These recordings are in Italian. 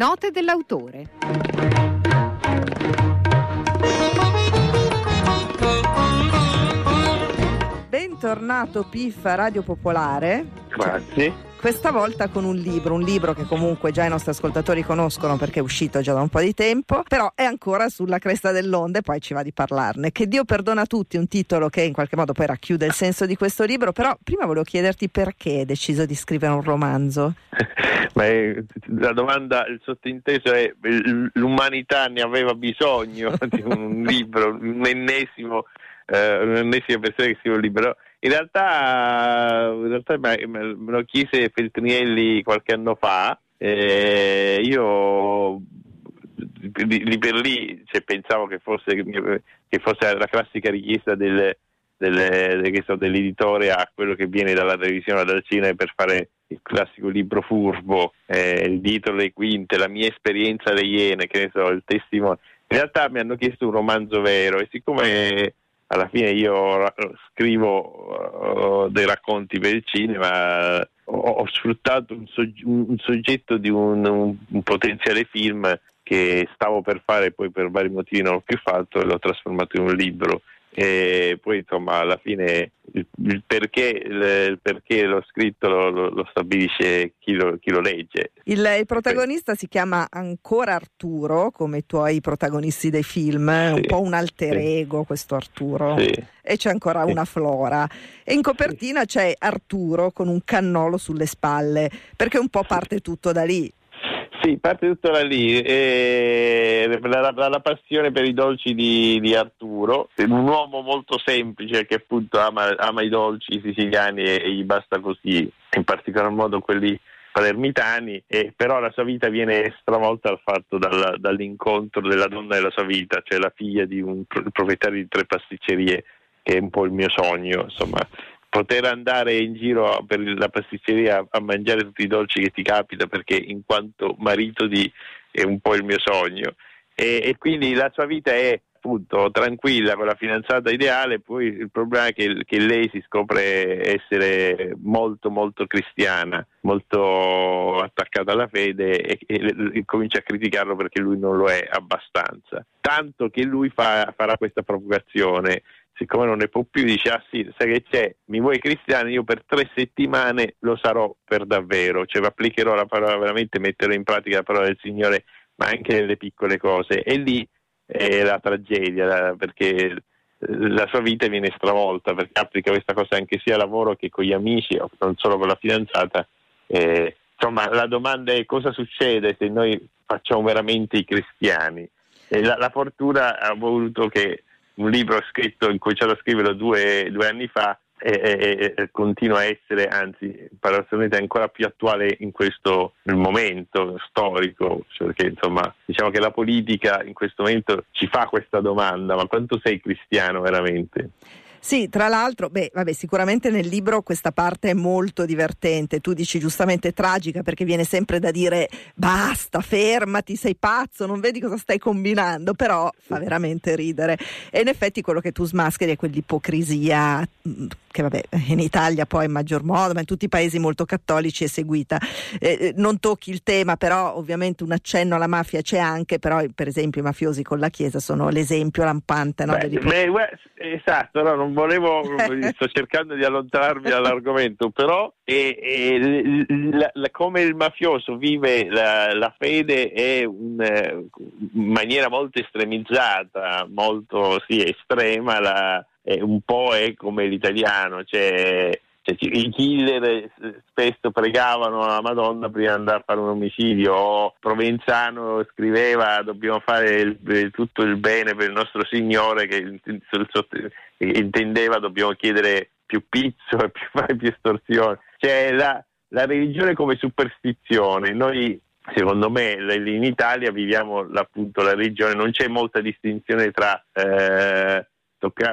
Note dell'autore. Bentornato Piff a Radio Popolare. Grazie. Questa volta con un libro, un libro che comunque già i nostri ascoltatori conoscono perché è uscito già da un po' di tempo, però è ancora sulla cresta dell'onda e poi ci va di parlarne. Che Dio perdona a tutti, un titolo che in qualche modo poi racchiude il senso di questo libro, però prima volevo chiederti perché hai deciso di scrivere un romanzo. Beh, la domanda, il sottinteso è l'umanità ne aveva bisogno di un libro, un ennesimo, eh, un'ennesima persona che scrive un libro in realtà, in realtà me, lo chiese Feltrinelli qualche anno fa, eh, io lì per lì cioè, pensavo che fosse, che fosse, la classica richiesta del, del, so, dell'editore a quello che viene dalla televisione dal cinema per fare il classico libro furbo, eh, il titolo le quinte, la mia esperienza alle Iene, che ne so, il testimone. In realtà mi hanno chiesto un romanzo vero e siccome alla fine io scrivo uh, dei racconti per il cinema, ho, sfruttato un, sogg- un, soggetto di un, un, potenziale film che stavo per fare, poi per vari motivi non l'ho più fatto e l'ho trasformato in un libro e poi insomma alla fine il, perché, il, perché, l'ho scritto lo, lo, stabilisce chi lo, chi lo legge. Il, il protagonista sì. si chiama ancora Arturo, come i tuoi protagonisti dei film, sì. un po' un alter ego questo Arturo. Sì. E c'è ancora una Flora. E in copertina c'è Arturo con un cannolo sulle spalle, perché un po' parte tutto da lì. Sì, parte tutto da lì, eh, la, la, la, passione per i dolci di, di, Arturo, un uomo molto semplice che appunto ama, ama i dolci siciliani e, e, gli basta così, in particolar modo quelli palermitani, e però la sua vita viene stravolta dal fatto dal, dall'incontro della donna della sua vita, cioè la figlia di un proprietario di tre pasticcerie, che è un po' il mio sogno, insomma poter andare in giro per la pasticceria a mangiare tutti i dolci che ti capita perché in quanto marito di è un po' il mio sogno e, e quindi la sua vita è appunto tranquilla con la fidanzata ideale, poi il problema è che, che, lei si scopre essere molto molto cristiana, molto attaccata alla fede e, e, e, comincia a criticarlo perché lui non lo è abbastanza. Tanto che lui fa, farà questa provocazione siccome non ne può più, dice: Ah sì, sai che c'è, mi vuoi cristiano? Io per tre settimane lo sarò per davvero, cioè applicherò la parola veramente, metterò in pratica la parola del Signore, ma anche nelle piccole cose. E lì è la tragedia, perché la sua vita viene stravolta, perché applica questa cosa anche sia al lavoro che con gli amici, non solo con la fidanzata. Eh, insomma, la domanda è cosa succede se noi facciamo veramente i cristiani? La, la fortuna ha voluto che un libro scritto, incominciato a scriverlo due, due anni fa e, e, e, continua a essere, anzi, paradossalmente ancora più attuale in questo momento storico, cioè perché insomma diciamo che la politica in questo momento ci fa questa domanda, ma quanto sei cristiano veramente? Sì, tra l'altro, beh, vabbè, sicuramente nel libro questa parte è molto divertente. Tu dici giustamente tragica perché viene sempre da dire basta, fermati, sei pazzo, non vedi cosa stai combinando, però fa veramente ridere. E in effetti quello che tu smascheri è quell'ipocrisia mm, che vabbè, in Italia poi in maggior modo, ma in tutti i paesi molto cattolici è seguita. Eh, eh, non tocchi il tema, però ovviamente un accenno alla mafia c'è anche, però per esempio i mafiosi con la Chiesa sono l'esempio lampante. No, Beh, beh, esatto, no, non volevo, sto cercando di allontanarmi dall'argomento, però e, e, la, la, come il mafioso vive la, la fede è un, eh, in maniera molto estremizzata, molto sì, estrema, la, un po' è come l'italiano, cioè, cioè, i killer spesso pregavano la Madonna prima di andare a fare un omicidio, o Provenzano scriveva dobbiamo fare il, tutto il bene per il nostro Signore che intendeva dobbiamo chiedere più pizzo e più, fare più estorsione. Cioè la, la religione come superstizione, noi secondo me in Italia viviamo appunto la religione, non c'è molta distinzione tra eh,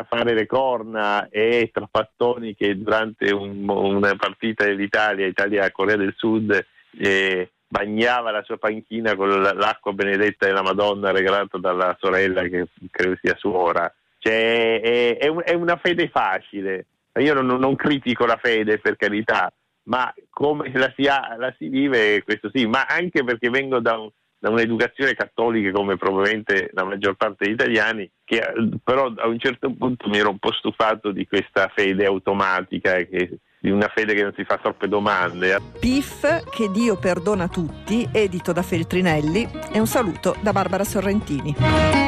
fare le corna e Trapattoni che durante un, una partita dell'Italia, Italia-Corea del Sud, eh, bagnava la sua panchina con l'acqua benedetta della Madonna regalata dalla sorella che credo sia suora. Cioè, è, è, è una fede facile. Io non, non, critico la fede per carità, ma come la si, ha, la si, vive, questo sì, ma anche perché vengo da un, da un'educazione cattolica come probabilmente la maggior parte degli italiani, che però a un certo punto mi ero un po' stufato di questa fede automatica che di una fede che non si fa troppe domande. PIF, che Dio perdona tutti, edito da Feltrinelli, e un saluto da Barbara Sorrentini.